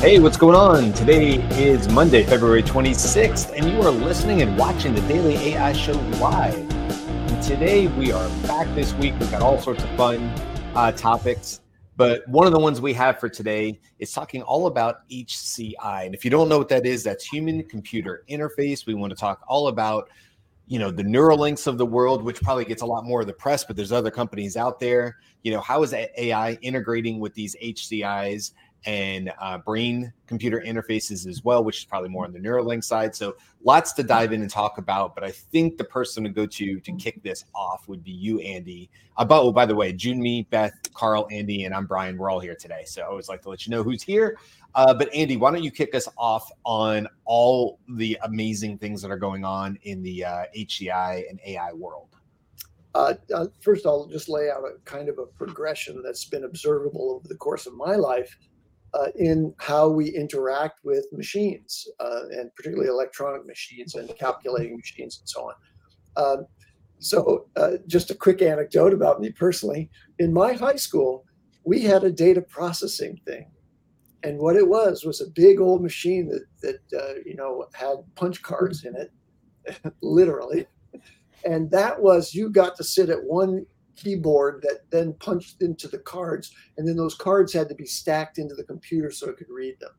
Hey, what's going on? Today is Monday, February 26th, and you are listening and watching the Daily AI Show live. And today we are back this week. We've got all sorts of fun uh, topics, but one of the ones we have for today is talking all about HCI. And if you don't know what that is, that's human computer interface. We want to talk all about you know the Neuralinks of the world, which probably gets a lot more of the press, but there's other companies out there. You know, how is AI integrating with these HCIs? And uh, brain computer interfaces as well, which is probably more on the Neuralink side. So lots to dive in and talk about. But I think the person to go to to kick this off would be you, Andy. About oh, by the way, Jyunmi, Beth, Karl, Andy, and I'm Brian. We're all here today. So I always like to let you know who's here. Uh, but Andy, why don't you kick us off on all the amazing things that are going on in the uh, HCI and AI world? Uh, uh, first, I'll just lay out a kind of a progression that's been observable over the course of my life uh, in how we interact with machines, uh, and particularly electronic machines and calculating machines and so on. Um, so, uh, just a quick anecdote about me personally. In my high school, we had a data processing thing. And what it was was a big old machine that, that uh, you know, had punch cards in it, literally. And that was, you got to sit at one keyboard that then punched into the cards and then those cards had to be stacked into the computer so it could read them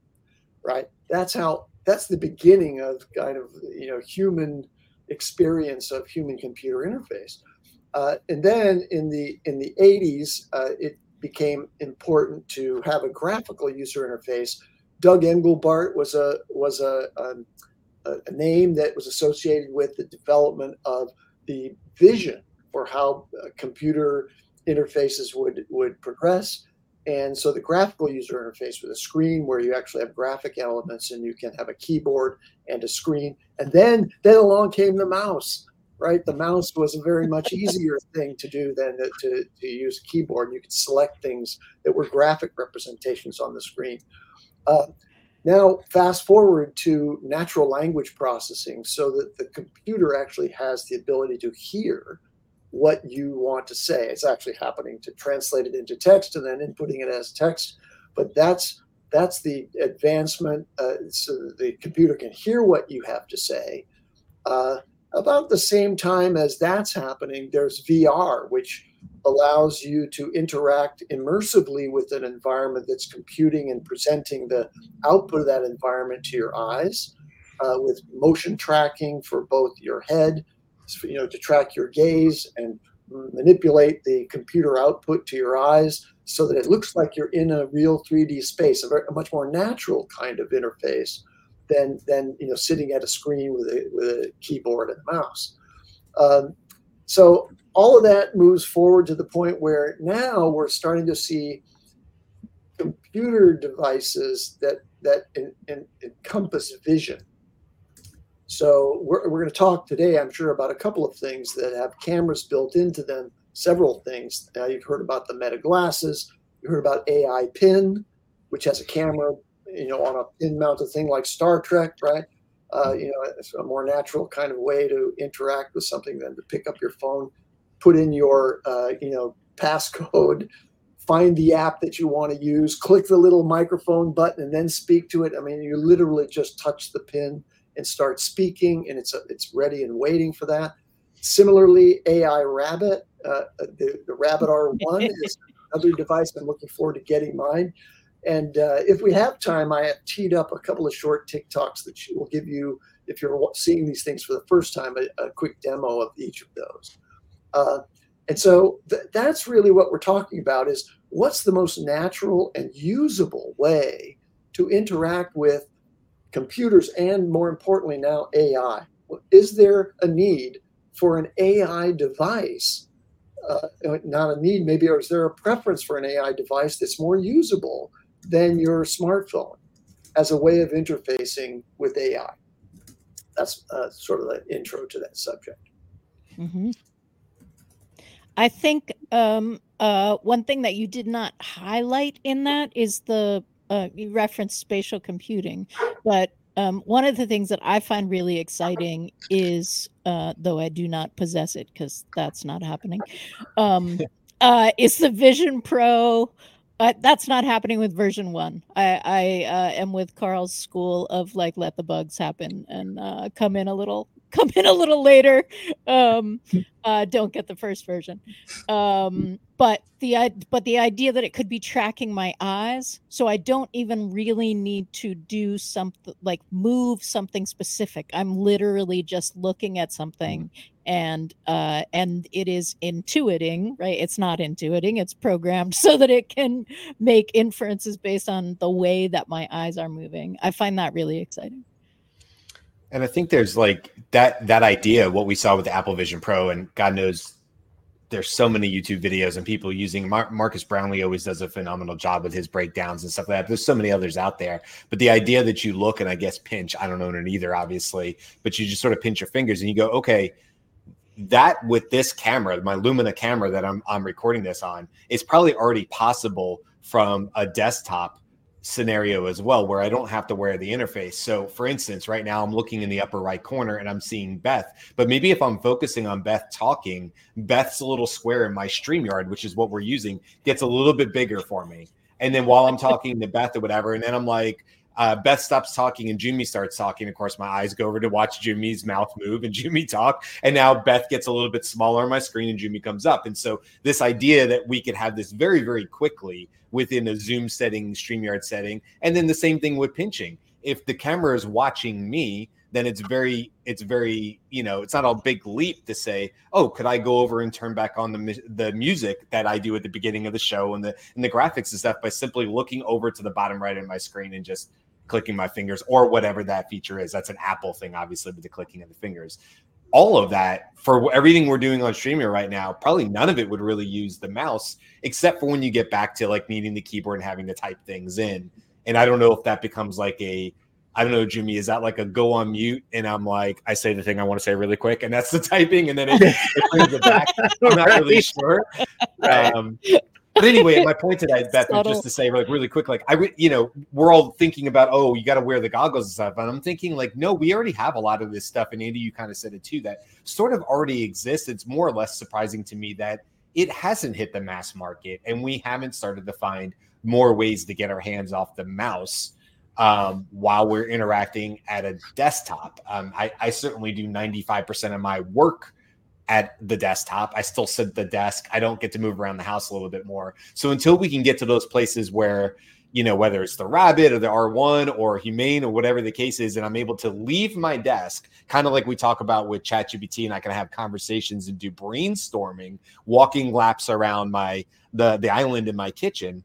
right? That's how that's the beginning of kind of you know human experience of human computer interface. Uh, and then in the in the 80s uh, it became important to have a graphical user interface. Doug Engelbart was a was a, um, a, a name that was associated with the development of the vision for how uh, computer interfaces would would progress. And so the graphical user interface with a screen where you actually have graphic elements and you can have a keyboard and a screen. And then then along came the mouse, right? The mouse was a very much easier thing to do than to, to, to use a keyboard. You could select things that were graphic representations on the screen. Uh, now, fast forward to natural language processing so that the computer actually has the ability to hear what you want to say. It's actually happening to translate it into text and then inputting it as text. But that's that's the advancement, uh, so the computer can hear what you have to say. Uh, about the same time as that's happening, there's VR, which allows you to interact immersively with an environment that's computing and presenting the output of that environment to your eyes uh, with motion tracking for both your head you know, to track your gaze and manipulate the computer output to your eyes so that it looks like you're in a real 3D space, a, very, a much more natural kind of interface than than you know sitting at a screen with a with a keyboard and mouse. Um, so all of that moves forward to the point where now we're starting to see computer devices that that encompass vision so we're, we're going to talk today, I'm sure, about a couple of things that have cameras built into them. Several things. You've heard about the Meta glasses. You heard about AI Pin, which has a camera, you know, on a pin-mounted thing like Star Trek, right? Uh, you know, it's a more natural kind of way to interact with something than to pick up your phone, put in your, uh, you know, passcode, find the app that you want to use, click the little microphone button, and then speak to it. I mean, you literally just touch the pin and start speaking, and it's it's ready and waiting for that. Similarly, AI Rabbit, uh, the, the Rabbit R1 is another device I'm looking forward to getting mine. And uh, if we have time, I have teed up a couple of short TikToks that will give you, if you're seeing these things for the first time, a, a quick demo of each of those. Uh, and so th- that's really what we're talking about is what's the most natural and usable way to interact with computers and more importantly now AI. Is there a need for an AI device? Uh, not a need, maybe, or is there a preference for an AI device that's more usable than your smartphone as a way of interfacing with AI? That's uh, sort of the intro to that subject. Mm-hmm. I think um, uh, one thing that you did not highlight in that is the uh, you referenced spatial computing, but um, one of the things that I find really exciting is, uh, though I do not possess it because that's not happening, um, uh, is the Vision Pro uh, that's not happening with version one. I, I uh, am with Karl's school of like let the bugs happen and uh, come in a little come in a little later. Um, uh, don't get the first version. Um, but the but the idea that it could be tracking my eyes, so I don't even really need to do something like move something specific. I'm literally just looking at something and uh and it is intuiting right it's not intuiting it's programmed so that it can make inferences based on the way that my eyes are moving i find that really exciting and I think there's like that that idea what we saw with the Apple Vision Pro, and God knows there's so many YouTube videos and people using Mar- Marques Brownlee always does a phenomenal job with his breakdowns and stuff like that. There's so many others out there, but the idea that you look and I guess pinch, I don't own it either, obviously, but you just sort of pinch your fingers and you go, okay, that with this camera, my Lumina camera that I'm I'm recording this on, is probably already possible from a desktop scenario as well where I don't have to wear the interface. So, for instance, right now I'm looking in the upper right corner and I'm seeing Beth. But maybe if I'm focusing on Beth talking, Beth's little square in my StreamYard, which is what we're using, gets a little bit bigger for me. And then while I'm talking to Beth or whatever, and then I'm like, uh, Beth stops talking and Jyunmi starts talking. Of course, my eyes go over to watch Jyunmi's mouth move and Jyunmi talk. And now Beth gets a little bit smaller on my screen and Jyunmi comes up. And so, this idea that we could have this very, very quickly within a Zoom setting, StreamYard setting. And then the same thing with pinching. If the camera is watching me, then it's very, it's very, you know, it's not a big leap to say, oh, could I go over and turn back on the the music that I do at the beginning of the show and the and the graphics and stuff by simply looking over to the bottom right of my screen and just clicking my fingers or whatever that feature is. That's an Apple thing, obviously, with the clicking of the fingers all of that for everything we're doing on StreamYard right now, probably none of it would really use the mouse, except for when you get back to like needing the keyboard and having to type things in. And I don't know if that becomes like a, I don't know, Jyunmi, is that like a go on mute? And I'm like, I say the thing I want to say really quick, and that's the typing, and then it, it brings it back. I'm not really sure. Um, but anyway, my point today, Beth, was just to say like really quick, like I, you know, we're all thinking about, oh, you got to wear the goggles and stuff, and I'm thinking like, no, we already have a lot of this stuff, and Andy, you kind of said it too, that sort of already exists. It's more or less surprising to me that it hasn't hit the mass market, and we haven't started to find more ways to get our hands off the mouse um, while we're interacting at a desktop. Um, I, I certainly do 95% of my work at the desktop. I still sit at the desk. I don't get to move around the house a little bit more. So until we can get to those places where, you know, whether it's the Rabbit or the R1 or Humane or whatever the case is, and I'm able to leave my desk, kind of like we talk about with ChatGPT, and I can have conversations and do brainstorming, walking laps around my the the island in my kitchen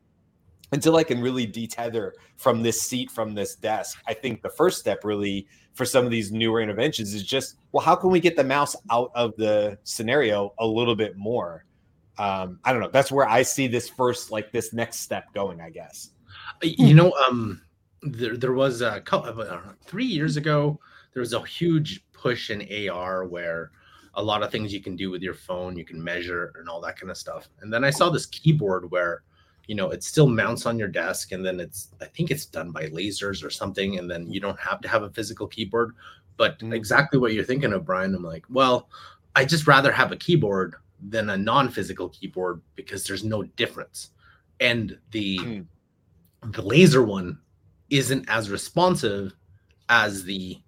until I can really detether from this seat, from this desk. I think the first step really for some of these newer interventions is just, well, how can we get the mouse out of the scenario a little bit more? Um, I don't know. That's where I see this first, like this next step going, I guess. You know, um, there, there was a couple, uh, three years ago, there was a huge push in AR where a lot of things you can do with your phone, you can measure and all that kind of stuff. And then I saw this keyboard where you know it still mounts on your desk and then it's i think it's done by lasers or something and then you don't have to have a physical keyboard but mm-hmm. exactly what you're thinking of brian i'm like well i just rather have a keyboard than a non-physical keyboard because there's no difference and the mm. the laser one isn't as responsive as the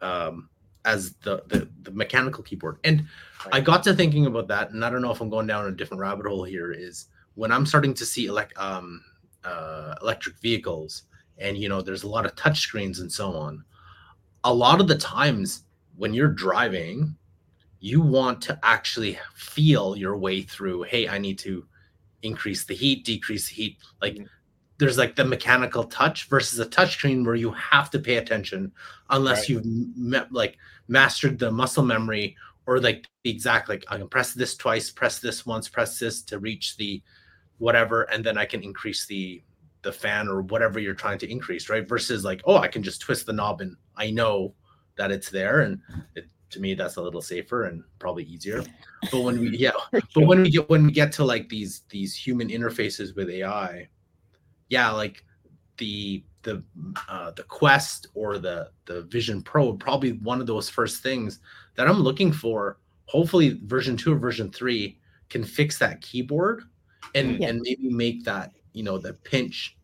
um as the the, the mechanical keyboard and right. i got to thinking about that and i don't know if i'm going down a different rabbit hole here is when I'm starting to see elect um, uh, electric vehicles, and you know, there's a lot of touch screens and so on. A lot of the times when you're driving, you want to actually feel your way through. Hey, I need to increase the heat, decrease the heat. Like mm-hmm. there's like the mechanical touch versus a touch screen where you have to pay attention unless right. you've like mastered the muscle memory or like the exact like I can press this twice, press this once, press this to reach the whatever, and then I can increase the the fan or whatever you're trying to increase, right? Versus like, oh, I can just twist the knob and I know that it's there, and it, to me that's a little safer and probably easier. But when we yeah, but when we get when we get to like these these human interfaces with AI, yeah, like the the uh, the Quest or the the Vision Pro probably one of those first things that I'm looking for. Hopefully, version two or version three can fix that keyboard and yeah. and maybe make that you know the pinch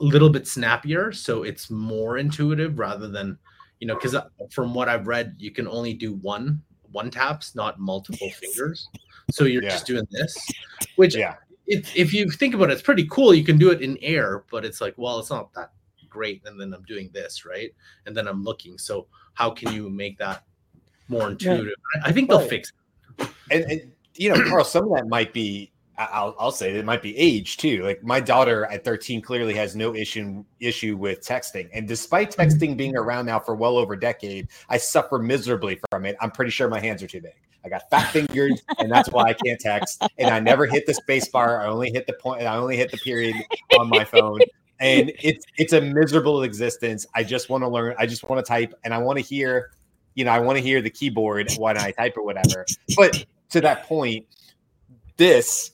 a little bit snappier so it's more intuitive rather than you know because uh, from what i've read you can only do one one taps not multiple fingers so you're Yeah. just doing this which Yeah. if, if you think about it it's pretty cool you can do it in air but it's like well it's not that great and then i'm doing this right and then i'm looking so how can you make that more intuitive I, I think they'll Right. fix it and, and you know, Karl, some of that might be. I'll, I'll say it might be age too. Like my daughter at 13 clearly has no issue issue with texting, and despite mm-hmm. texting being around now for well over a decade, I suffer miserably from it. I'm pretty sure my hands are too big. I got fat fingers, and that's why I can't text. And I never hit the space bar. I only hit the point. I only hit the period on my phone. And it's it's a miserable existence. I just want to learn. I just want to type, and I want to hear, you know, I want to hear the keyboard when I type or whatever. But to that point, this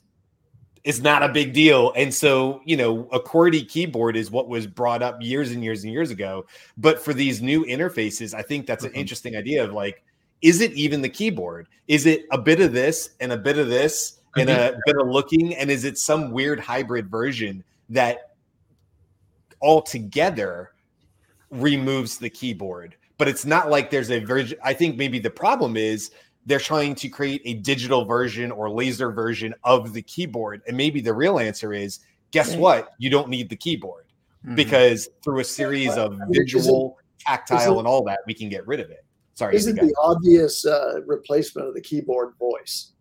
is not a big deal. And so, you know, a QWERTY keyboard is what was brought up years and years and years ago. But for these new interfaces, I think that's an Mhm. interesting idea of like, is it even the keyboard? Is it a bit of this and a bit of this and a bit of looking? And is it some weird hybrid version that altogether removes the keyboard? But it's not like there's a version. I think maybe the problem is they're trying to create a digital version or laser version of the keyboard. And maybe the real answer is guess Right. what? You don't need the keyboard Mhm. because through a series of I mean, visual, tactile, isn't- and all that, we can get rid of it. Sorry. Isn't the obvious uh, replacement of the keyboard voice?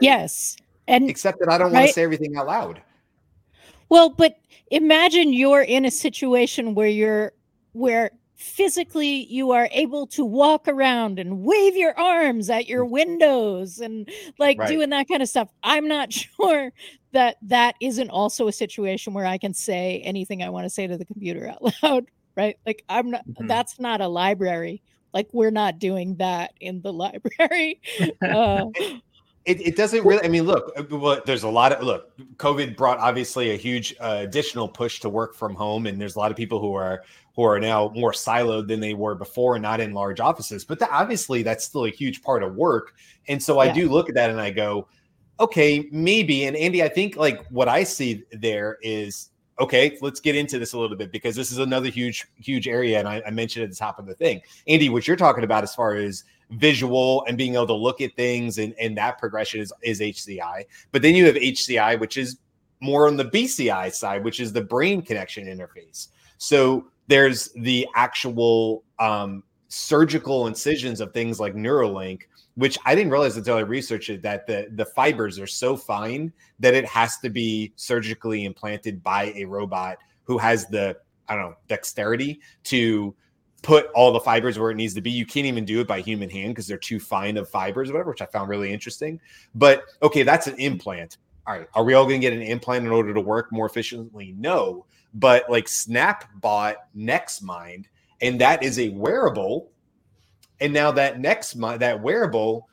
Yes. And except that I don't want to say everything out loud. Well, but imagine you're in a situation where you're where physically you are able to walk around and wave your arms at your windows and like Right. doing that kind of stuff. I'm not sure that that isn't also a situation where I can say anything I want to say to the computer out loud, right? Like I'm not Mhm. that's not a library. Like we're not doing that in the library. Uh, It, it doesn't really. I mean, look, uh, well, there's a lot of look. COVID brought obviously a huge uh, additional push to work from home, and there's a lot of people who are who are now more siloed than they were before, and not in large offices. But that, obviously, that's still a huge part of work. And so I Yeah. do look at that and I go, okay, maybe. And Andy, I think like what I see there is okay. Let's get into this a little bit because this is another huge, huge area, and I, I mentioned at the top of the thing, Andy, what you're talking about as far as visual and being able to look at things and, and that progression is, is HCI. But then you have HCI, which is more on the BCI side, which is the brain connection interface. So there's the actual um, surgical incisions of things like Neuralink, which I didn't realize until I researched it that the, the fibers are so fine that it has to be surgically implanted by a robot who has the, I don't know, dexterity to put all the fibers where it needs to be. You can't even do it by human hand because they're too fine of fibers or whatever, which I found really interesting. But okay, that's an implant. All right, are we all going to get an implant in order to work more efficiently? No, but like Snap bought NextMind, and that is a wearable. And now that NextMind, that wearable,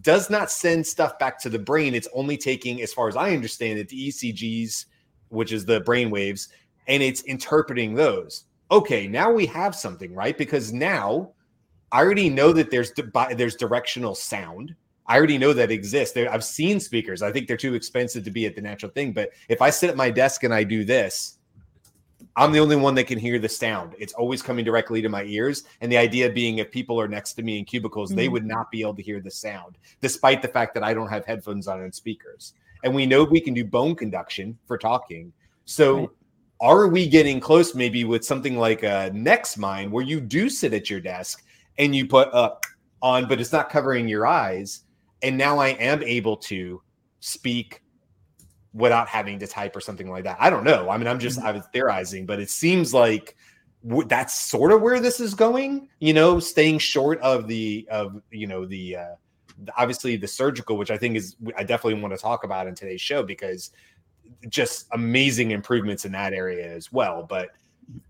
does not send stuff back to the brain. It's only taking, as far as I understand it, the ECGs, which is the brain waves, and it's interpreting those okay, now we have something, right? Because now I already know that there's di- there's directional sound. I already know that exists. There, I've seen speakers. I think they're too expensive to be at the natural thing. But if I sit at my desk and I do this, I'm the only one that can hear the sound. It's always coming directly to my ears. And the idea being, if people are next to me in cubicles, they Mhm. would not be able to hear the sound, despite the fact that I don't have headphones on and speakers. And we know we can do bone conduction for talking. So Right. Are we getting close maybe with something like a NextMind where you do sit at your desk and you put up on, but it's not covering your eyes. And now I am able to speak without having to type or something like that. I don't know. I mean, I'm just, I was theorizing, but it seems like w- that's sort of where this is going, you know, staying short of the, of, you know, the, uh, obviously the surgical, which I think is, I definitely want to talk about in today's show because just amazing improvements in that area as well. But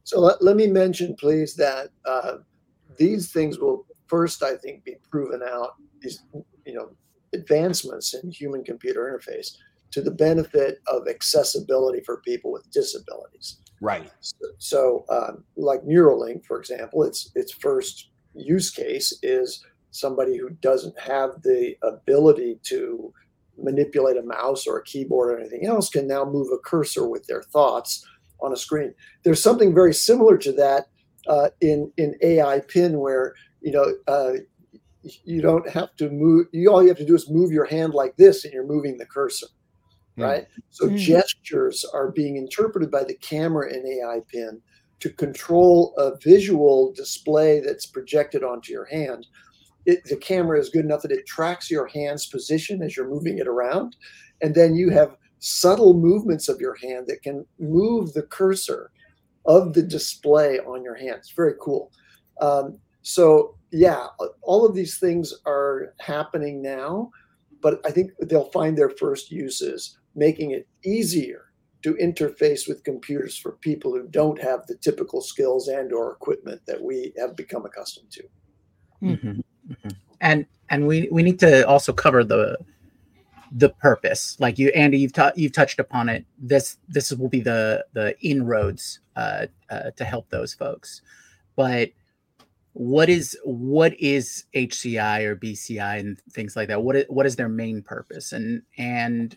So let, let me mention, please, that uh, these things will first, I think, be proven out. These, you know, advancements in human computer interface to the benefit of accessibility for people with disabilities. right, So, so um, like Neuralink, for example, its its first use case is somebody who doesn't have the ability to manipulate a mouse or a keyboard or anything else can now move a cursor with their thoughts on a screen. There's something very similar to that uh, in in AI pin where you know uh, you don't have to move. You all you have to do is move your hand like this, and you're moving the cursor, mm. right? So mm. gestures are being interpreted by the camera in AI pin to control a visual display that's projected onto your hand. It, the camera is good enough that it tracks your hand's position as you're moving it around, and then you have subtle movements of your hand that can move the cursor of the display on your hand. It's very cool. Um, so yeah, all of these things are happening now, but I think they'll find their first uses making it easier to interface with computers for people who don't have the typical skills and or equipment that we have become accustomed to. Mm-hmm. And and we we need to also cover the the purpose like you andy you've ta- you've touched upon it this this will be the the inroads uh, uh, to help those folks but what is what is HCI or BCI and things like that? What is, what is their main purpose? And and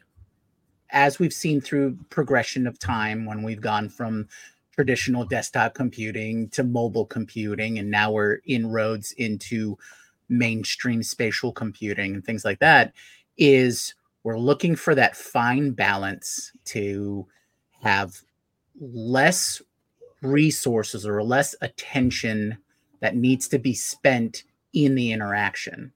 as we've seen through progression of time, when we've gone from traditional desktop computing to mobile computing, and now we're inroads into mainstream spatial computing and things like that, is we're looking for that fine balance to have less resources or less attention that needs to be spent in the interaction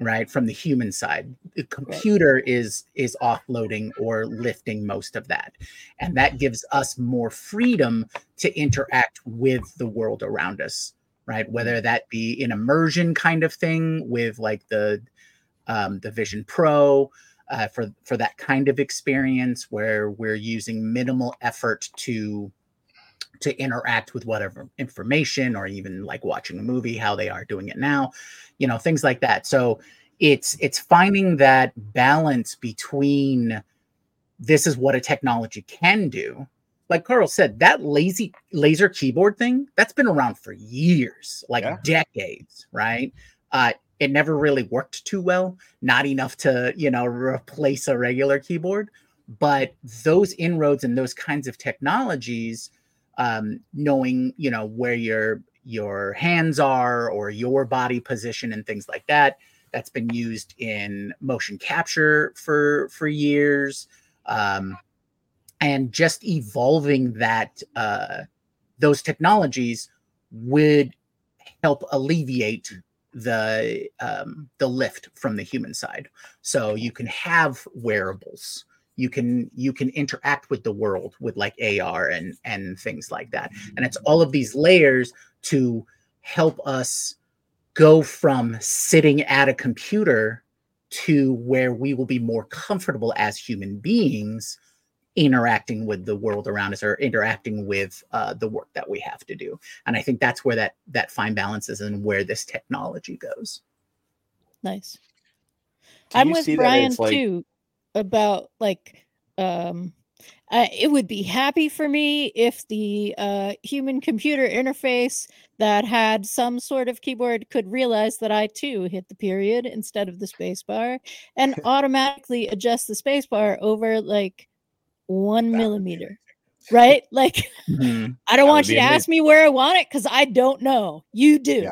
right from the human side. The computer is is offloading or lifting most of that and that gives us more freedom to interact with the world around us right whether mm. that be an immersion kind of thing with like the um, the vision pro uh, for for that kind of experience where we're using minimal effort to to interact with whatever information or even like watching a movie how they are doing it now you know things like that so it's it's finding that balance between this is what a technology can do like Karl said that lazy laser keyboard thing that's been around for years like yeah. decades right uh it never really worked too well not enough to you know replace a regular keyboard but those inroads and those kinds of technologies um, knowing you know where your your hands are or your body position and things like that that's been used in motion capture for for years um, and just evolving that uh, those technologies would help alleviate the um, the lift from the human side so you can have wearables you can you can interact with the world with like AR and and things like that. And it's all of these layers to help us go from sitting at a computer to where we will be more comfortable as human beings interacting with the world around us or interacting with uh, the work that we have to do. And i think that's where that that fine balance is and where this technology goes. Nice. I'm with brian like, too about like um uh, it would be happy for me if the uh, human computer interface that had some sort of keyboard could realize that I too hit the period instead of the spacebar and automatically adjust the spacebar over like one millimeter. Right? Like, mm-hmm. I don't that want you to ask me where I want it because I don't know. You do. Yeah.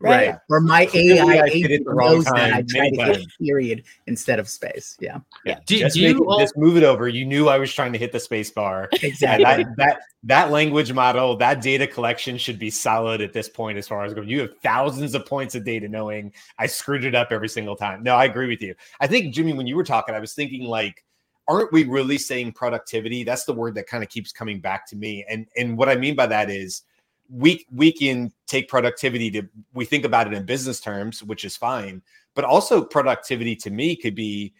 Right. right. Or my AI knows that I try to hit period instead of space. Yeah. Yeah. Do, just, do you all... just move it over. You knew I was trying to hit the space bar. Exactly. that, that that language model, that data collection should be solid at this point as far as going. You have thousands of points of data knowing I screwed it up every single time. No, I agree with you. I think Jyunmi, when you were talking, I was thinking like aren't we really saying productivity? That's the word that kind of keeps coming back to me. And and what I mean by that is we we can take productivity to we think about it in business terms which is fine but also productivity to me could be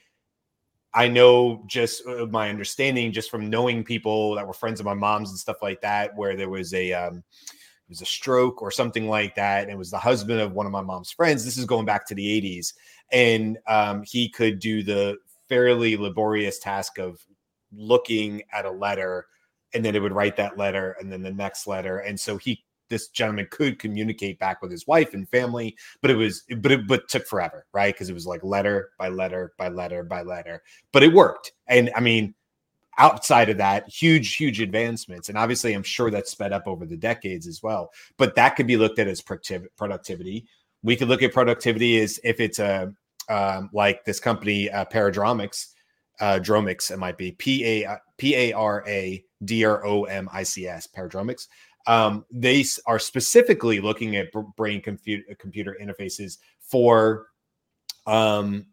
i know just uh, my understanding just from knowing people that were friends of my mom's and stuff like that where there was a um it was a stroke or something like that and it was the husband of one of my mom's friends this is going back to the 80s and um, he could do the fairly laborious task of looking at a letter and then it would write that letter and then the next letter and so he this gentleman could communicate back with his wife and family, but it was but it but took forever, right? Because it was like letter by letter by letter by letter, but it worked. And I mean, outside of that, huge, huge advancements. And obviously, I'm sure that's sped up over the decades as well. But that could be looked at as productivity. We could look at productivity as if it's a um, like this company, uh, Paradromics, uh, Dromics, it might be P A P A R A D R O M I C S, Paradromics. Um, they are specifically looking at brain computer computer interfaces for um,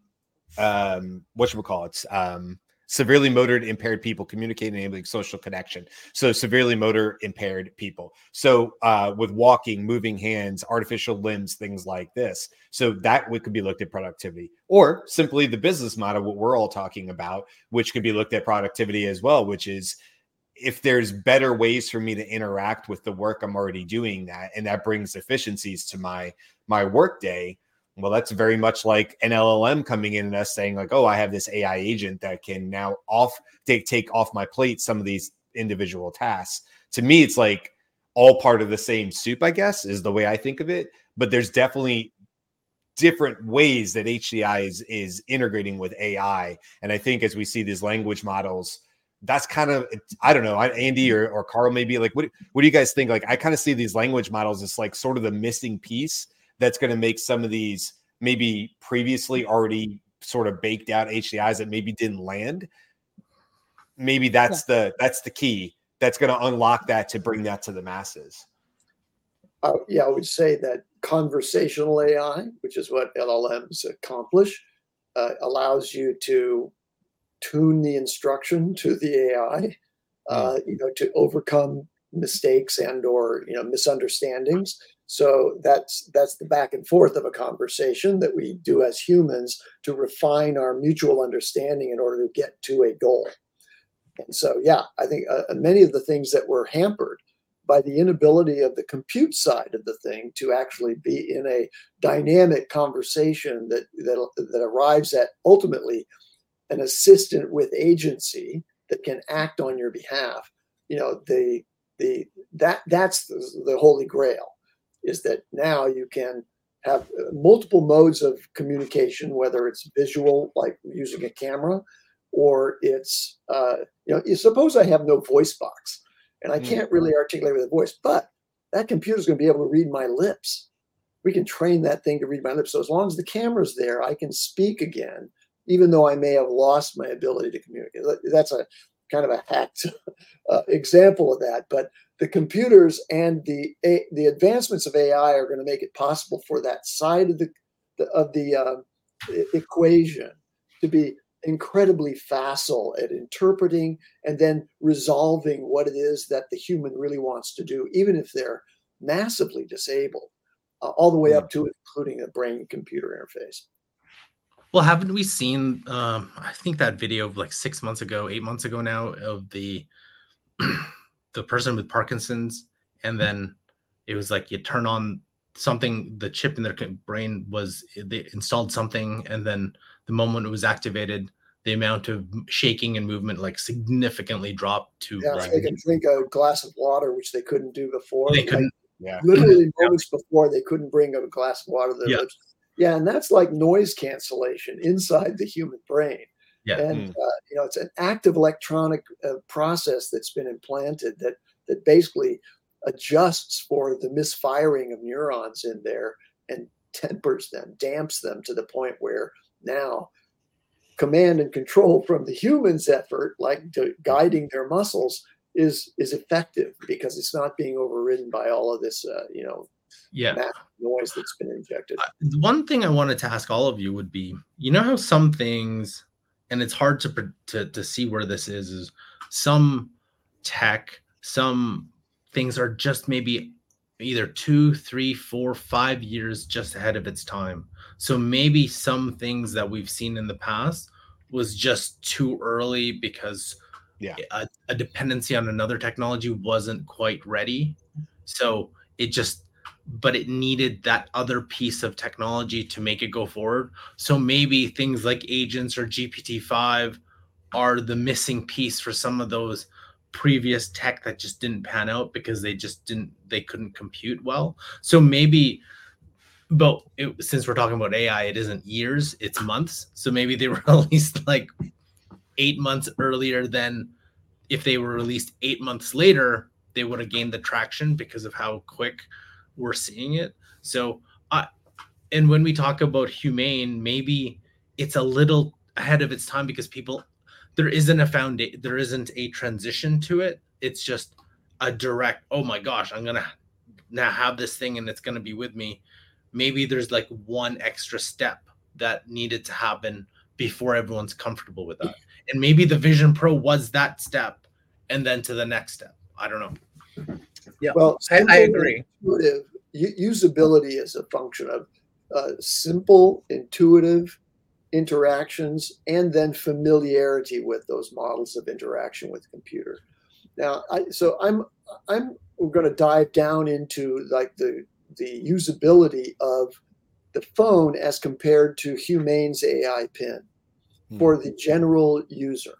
um, what should we call it? Um, severely motor impaired people communicating enabling social connection. So severely motor impaired people. So uh, with walking moving hands artificial limbs things like this. So that we could be looked at productivity. Or simply the business model what we're all talking about which could be looked at productivity as well which is if there's better ways for me to interact with the work i'm already doing that and that brings efficiencies to my my work day well, that's very much like an LLM coming in and us saying, like, oh, I have this AI agent that can now off take take off my plate some of these individual tasks. To me, it's like all part of the same soup, I guess, is the way I think of it. But there's definitely different ways that HCI is is integrating with AI. And I think as we see these language models, that's kind of I don't know, Andy or, or Karl maybe like what what do you guys think? Like I kind of see these language models as like sort of the missing piece that's going to make some of these maybe previously already sort of baked out HDIs that maybe didn't land. Maybe that's yeah. the that's the key that's going to unlock that to bring that to the masses. Uh, yeah, I would say that conversational AI, which is what LLMs accomplish, uh, allows you to tune the instruction to the AI, uh, you know, to overcome mistakes and or you know misunderstandings so that's that's the back and forth of a conversation that we do as humans to refine our mutual understanding in order to get to a goal. And so, yeah, I think uh, many of the things that were hampered by the inability of the compute side of the thing to actually be in a dynamic conversation that that, that arrives at ultimately an assistant with agency that can act on your behalf. You know, the the that that's the, the holy grail is that now you can have uh, multiple modes of communication, whether it's visual, like using a camera, or it's, uh, you know, suppose I have no voice box and I hmm. can't really articulate with a voice, but that computer is going to be able to read my lips. We can train that thing to read my lips. So as long as the camera's there, I can speak again, even though I may have lost my ability to communicate. That's a kind of a hacked uh, example of that. But the computers and the the advancements of AI are going to make it possible for that side of the, the of the uh, equation to be incredibly facile at interpreting and then resolving what it is that the human really wants to do, even if they're massively disabled, uh, all the way up to including a brain computer interface. Well, haven't we seen? Um, I think that video of like six months ago, eight months ago now, of the the person with Parkinson's, and then it was like you turn on something, the chip in their brain was they installed something, and then the moment it was activated, the amount of shaking and movement like significantly dropped to yeah, like, they can drink a glass of water, which they couldn't do before. They couldn't. Like, yeah. Literally moments yeah. before they couldn't bring a glass of water to their yeah. lips. Yeah, and that's like noise cancellation inside the human brain. Yeah. And, mm. uh, you know, it's an active electronic uh, process that's been implanted that, that basically adjusts for the misfiring of neurons in there and tempers them, damps them to the point where now command and control from the human's effort, like guiding their muscles, is is effective because it's not being overridden by all of this, uh, you know, yeah. Noise that's been injected. Uh, one thing I wanted to ask all of you would be, you know how some things and it's hard to to to see where this is is some tech some things are just maybe either two three four five years just ahead of its time. So maybe some things that we've seen in the past was just too early because yeah. a, a dependency on another technology wasn't quite ready. So it just but it needed that other piece of technology to make it go forward. So maybe things like agents or GPT-5 are the missing piece for some of those previous tech that just didn't pan out because they just didn't they couldn't compute well. So maybe but it, since we're talking about AI, it isn't years, it's months. So maybe they were released like eight months earlier than if they were released eight months later, they would have gained the traction because of how quick we're seeing it. So, I, and when we talk about Humane, maybe it's a little ahead of its time because people there isn't a foundation, there isn't a transition to it. It's just a direct, oh my gosh, I'm gonna now have this thing and it's gonna be with me. Maybe there's like one extra step that needed to happen before everyone's comfortable with that. And maybe the Vision Pro was that step and then to the next step. I don't know. Yeah. Well, I, I agree. Intuitive usability is a function of uh, simple, intuitive interactions and then familiarity with those models of interaction with computer. Now, I, so I'm I'm going to dive down into like the the usability of the phone as compared to Humane's AI pin hmm. for the general user.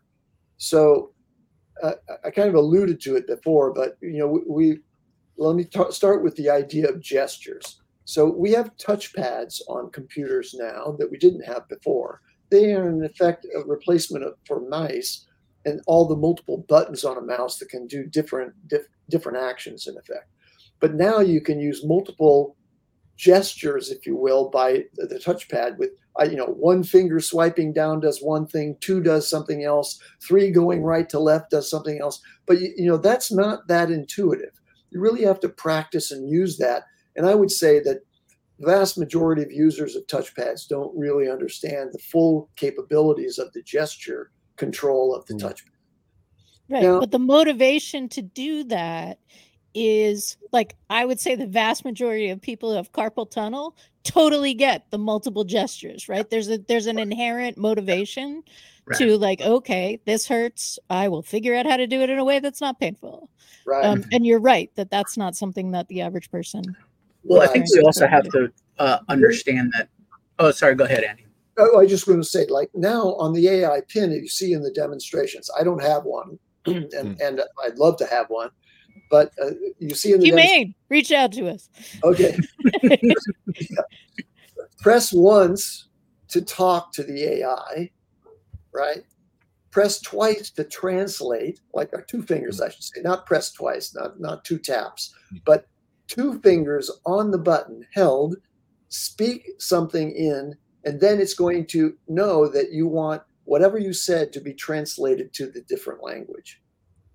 So uh, I kind of alluded to it before, but you know we, we let me start with the idea of gestures. So we have touchpads on computers now that we didn't have before. They are in effect a replacement of, for mice and all the multiple buttons on a mouse that can do different dif- different actions in effect. But now you can use multiple gestures, if you will, by the touchpad with uh, you know one finger swiping down does one thing, two does something else, three going right to left does something else. But you, you know that's not that intuitive you really have to practice and use that. And I would say that the vast majority of users of touchpads don't really understand the full capabilities of the gesture control of the mm. touchpad. Right. Now, but the motivation to do that is like I would say the vast majority of people who have carpal tunnel totally get the multiple gestures, right? There's a there's an inherent motivation right. to like, okay, this hurts. I will figure out how to do it in a way that's not painful. Right. Um, and you're right that that's not something that the average person. Well, I think we also have to uh, understand that. Oh, sorry. Go ahead, Andy. Oh, I just want to say, like now on the AI pin, you see in the demonstrations, I don't have one, and hmm. and I'd love to have one, but uh, you see in the Humane, reach out to us. Okay. yeah. Press once to talk to the AI, right? press twice to translate, like our two fingers, I should say, not press twice, not, not two taps, hmm. but two fingers on the button held, speak something in, and then it's going to know that you want whatever you said to be translated to the different language.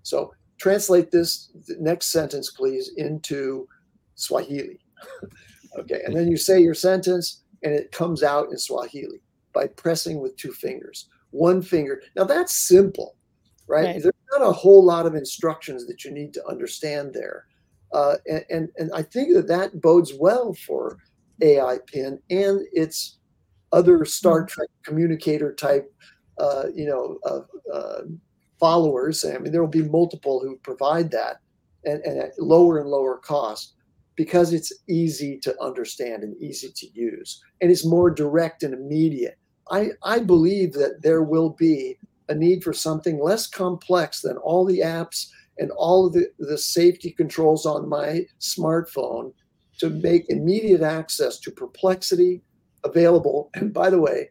So translate this next sentence, please, into Swahili. okay, and then you say your sentence and it comes out in Swahili by pressing with two fingers one finger. Now that's simple, right? right. There's not a whole lot of instructions that you need to understand there. Uh, and, and, and I think that that bodes well for AI pin and its other Star. Trek communicator type, uh, you know, uh, uh, followers. I mean, there will be multiple who provide that and, and at lower and lower cost because it's easy to understand and easy to use and it's more direct and immediate I, I believe that there will be a need for something less complex than all the apps and all of the, the safety controls on my smartphone to make immediate access to Perplexity available. And by the way,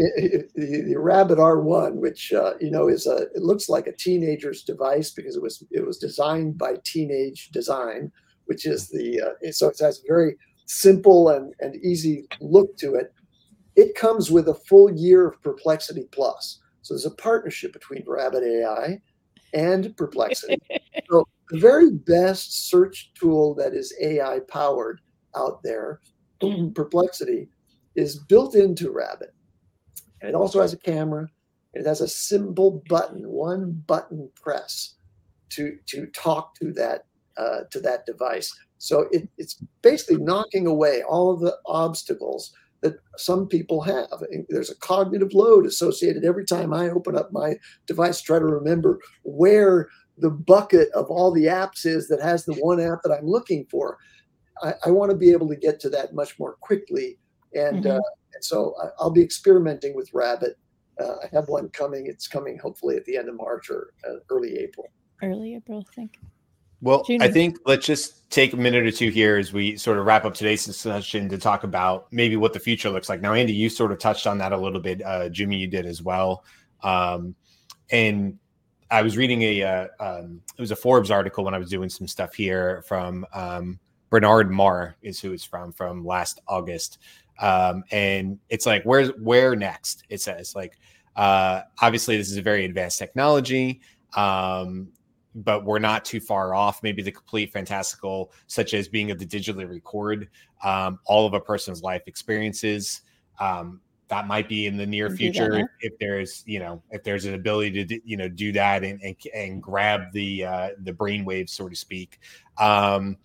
it, the, the, Rabbit R1, which uh, you know is a, it looks like a teenager's device because it was it was designed by Teenage Design, which is the uh, so it has a very simple and, and easy look to it it comes with a full year of Perplexity Plus. So there's a partnership between Rabbit AI and Perplexity. so the very best search tool that is AI powered out there, Perplexity, is built into Rabbit. And it also has a camera. It has a simple button, one button press to to talk to that uh, to that device. So it, it's basically knocking away all of the obstacles that some people have. There's a cognitive load associated every time I open up my device, try to remember where the bucket of all the apps is that has the one app that I'm looking for. I, I want to be able to get to that much more quickly. And, mm-hmm. uh, and so I, will be experimenting with Rabbit. Uh, I have one coming. It's coming hopefully at the end of March or uh, early April. early April, I think. Well, June. I think let's just take a minute or two here as we sort of wrap up today's discussion to talk about maybe what the future looks like. Now, Andy, you sort of touched on that a little bit. Uh, Jyunmi, you did as well. Um, and I was reading a uh, um, it was a Forbes article when I was doing some stuff here from um, Bernard Marr is who it's from from last August, um, and it's like where's where next? It says like uh, obviously this is a very advanced technology. Um, but we're not too far off. Maybe the complete fantastical, such as being able to digitally record um, all of a person's life experiences. Um, that might be in the near future if, if there's you know if there's an ability to you know do that and and, and grab the uh, the brain waves so to speak. Um,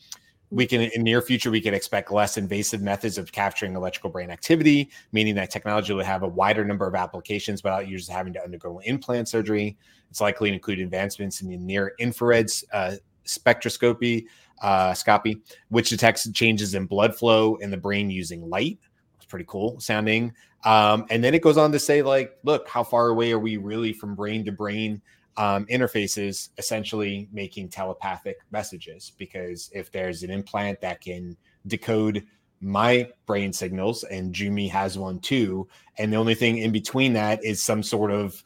we can in near future we can expect less invasive methods of capturing electrical brain activity, meaning that technology will have a wider number of applications without users having to undergo implant surgery. It's likely to include advancements in the near infrared uh, spectroscopy, uh, scopy, which detects changes in blood flow in the brain using light. It's pretty cool sounding. Um, and then it goes on to say, like, look, how far away are we really from brain to brain um, interfaces, essentially making telepathic messages? Because if there's an implant that can decode my brain signals, and Jyunmi has one too, and the only thing in between that is some sort of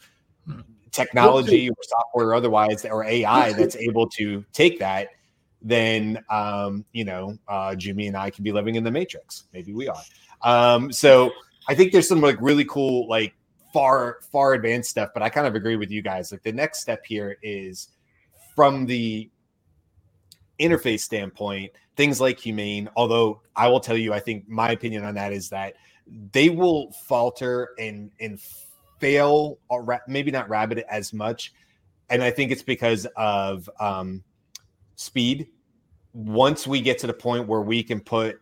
Hmm. technology or software or otherwise or AI that's able to take that, then um, you know, uh, Jyunmi and I could be living in the matrix. Maybe we are. Um, so I think there's some like really cool, like far, far advanced stuff, but I kind of agree with you guys. Like the next step here is from the interface standpoint, things like humane, although I will tell you, I think my opinion on that is that they will falter and and fail or maybe not rabbit as much and i think it's because of um speed once we get to the point where we can put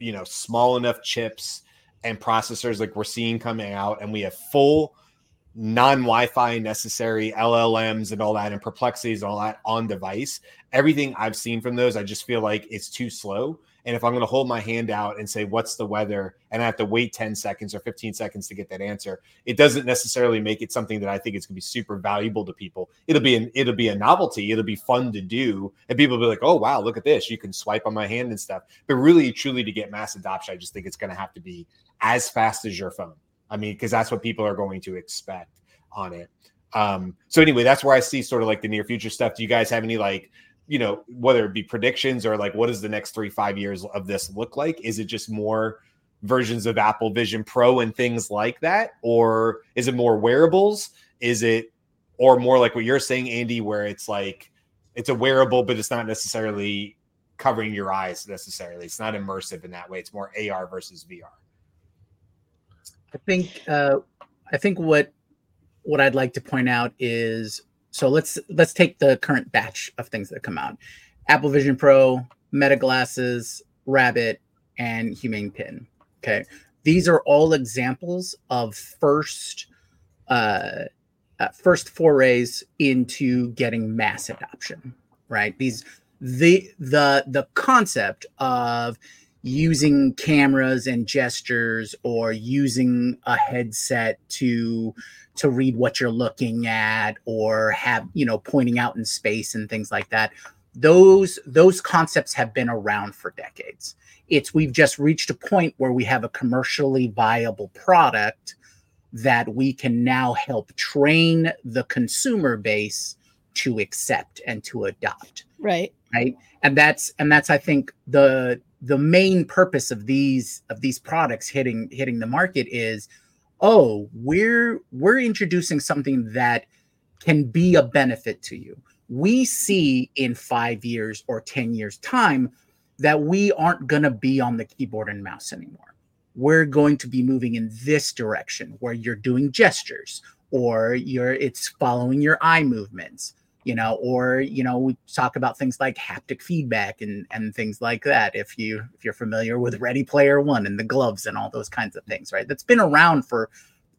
you know small enough chips and processors like we're seeing coming out and we have full non Wi-Fi necessary LLMs and all that and perplexities and all that on device. Everything I've seen from those, I just feel like it's too slow. And if I'm going to hold my hand out and say, what's the weather? And I have to wait 10 seconds or 15 seconds to get that answer, it doesn't necessarily make it something that I think is going to be super valuable to people. It'll be an, it'll be a novelty. It'll be fun to do. And people will be like, oh, wow, look at this. You can swipe on my hand and stuff. But really, truly to get mass adoption, I just think it's going to have to be as fast as your phone. I mean, because that's what people are going to expect on it. Um, so anyway, that's where I see sort of like the near future stuff. Do you guys have any like, you know, whether it be predictions or like what does the next three, five years of this look like? Is it just more versions of Apple Vision Pro and things like that? Or is it more wearables? Is it or more like what you're saying, Andy, where it's like it's a wearable, but it's not necessarily covering your eyes necessarily. It's not immersive in that way. It's more AR versus VR. I think uh, I think what what I'd like to point out is so let's let's take the current batch of things that come out: Apple Vision Pro, Meta glasses, Rabbit, and Humane Pin. Okay, these are all examples of first uh, uh, first forays into getting mass adoption. Right? These the the the concept of using cameras and gestures or using a headset to to read what you're looking at or have you know pointing out in space and things like that. Those those concepts have been around for decades. It's we've just reached a point where we have a commercially viable product that we can now help train the consumer base to accept and to adopt. Right. right? And that's and that's i think the the main purpose of these of these products hitting hitting the market is oh we're we're introducing something that can be a benefit to you. We see in 5 years or 10 years time that we aren't going to be on the keyboard and mouse anymore. We're going to be moving in this direction where you're doing gestures or you're it's following your eye movements you know or you know we talk about things like haptic feedback and and things like that if you if you're familiar with ready player one and the gloves and all those kinds of things right? That's been around for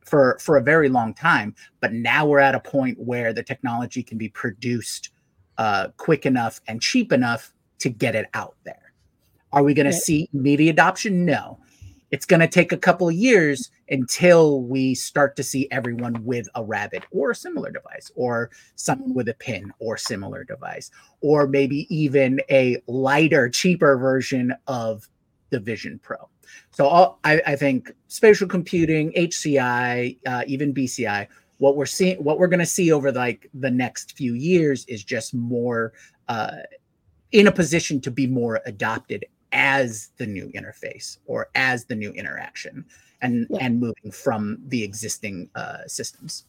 for for a very long time but now we're at a point where the technology can be produced uh, quick enough and cheap enough to get it out there. Are we going to see immediate adoption? No it's going to take a couple of years until we start to see everyone with a rabbit or a similar device or someone with a pin or similar device or maybe even a lighter cheaper version of the vision pro. So all, I, I, think spatial computing hci uh, even bci what we're seeing what we're going to see over like the next few years is just more uh, in a position to be more adopted as the new interface or as the new interaction and yeah. and moving from the existing uh, systems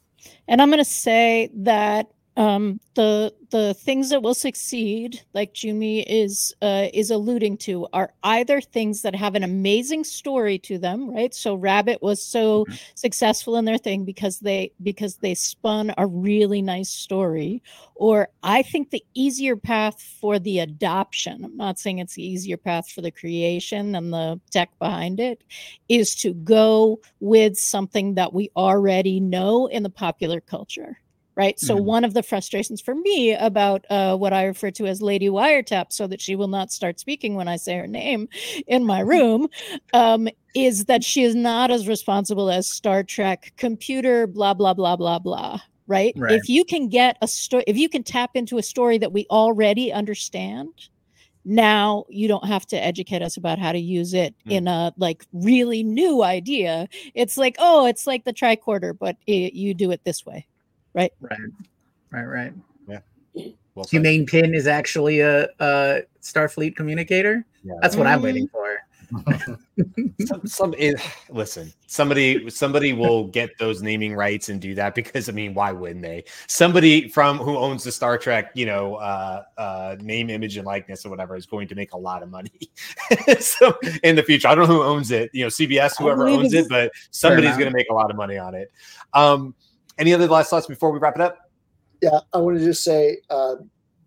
and i'm going to say that um, the the things that will succeed, like Jyunmi is uh, is alluding to, are either things that have an amazing story to them, right? So Rabbit was so mm-hmm. successful in their thing because they because they spun a really nice story. Or I think the easier path for the adoption, I'm not saying it's the easier path for the creation and the tech behind it, is to go with something that we already know in the popular culture right? So mm-hmm. one of the frustrations for me about uh, what I refer to as Lady Wiretap, so that she will not start speaking when I say her name in my mm-hmm. room, um, is that she is not as responsible as Star Trek computer blah blah blah blah blah. Right? right. If you can get a story, if you can tap into a story that we already understand, now you don't have to educate us about how to use it mm. in a like really new idea it's like oh it's like the tricorder but it, you do it this way right? Right, right, right. Yeah. Well Humane Pin is actually a, a Starfleet communicator. Yeah. That's what I'm waiting for. some, some it, listen somebody somebody will get those naming rights and do that because i mean why wouldn't they somebody from who owns the star trek you know uh uh name image and likeness or whatever is going to make a lot of money so in the future i don't know who owns it you know cbs whoever owns it but somebody's going to make a lot of money on it um any other last thoughts before we wrap it up? Yeah, I want to just say uh,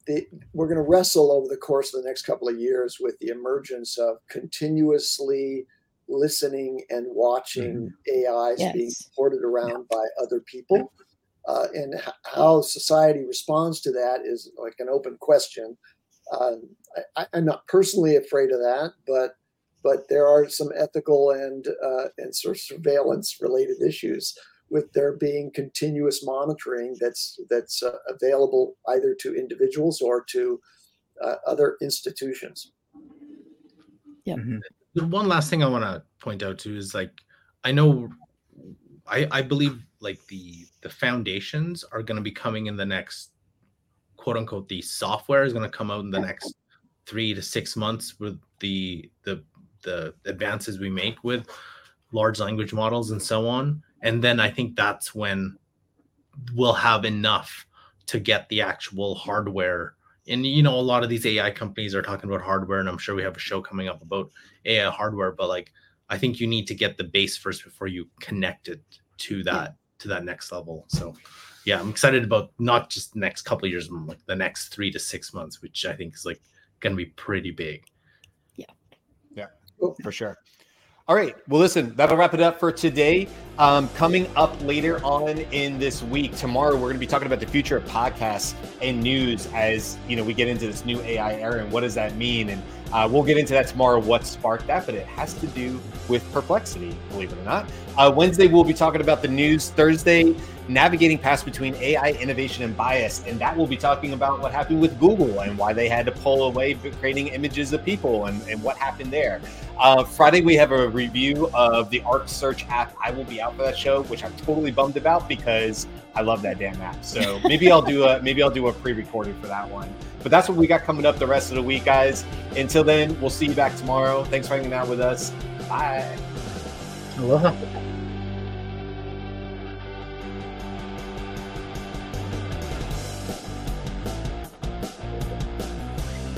the, we're going to wrestle over the course of the next couple of years with the emergence of continuously listening and watching mm-hmm. AIs yes. being ported around yeah. by other people. Uh, and h- how society responds to that is like an open question. Uh, I, am not personally afraid of that, but but there are some ethical and uh, and sort of surveillance related issues with there being continuous monitoring that's that's uh, available either to individuals or to uh, other institutions. Yeah. Mm-hmm. The one last thing I want to point out too is like I know I I believe like the the foundations are going to be coming in the next quote unquote the software is going to come out in the next 3 to 6 months with the the the advances we make with large language models and so on and then i think that's when we'll have enough to get the actual hardware. And you know a lot of these ai companies are talking about hardware and i'm sure we have a show coming up about ai hardware but like i think you need to get the base first before you connect it to that yeah. to that next level. So yeah i'm excited about not just the next couple of years like the next three to six months which i think is like going to be pretty big. Yeah. Yeah for sure all right. Well, listen, that'll wrap it up for today. Um, coming up later on in this week, tomorrow, we're going to be talking about the future of podcasts and news as you know we get into this new AI era and what does that mean. And uh, we'll get into that tomorrow. What sparked that? But it has to do with perplexity, believe it or not. Uh, Wednesday, we'll be talking about the news. Thursday, navigating past between AI innovation and bias. And that will be talking about what happened with Google and why they had to pull away creating images of people and, and what happened there. Uh, Friday, we have a review of the Arc Search app. I will be out for that show, which I'm totally bummed about because I love that damn app. So maybe I'll do a maybe I'll do a pre-recording for that one. But that's what we got coming up the rest of the week, guys. Until then, we'll see you back tomorrow. Thanks for hanging out with us. Bye. Aloha.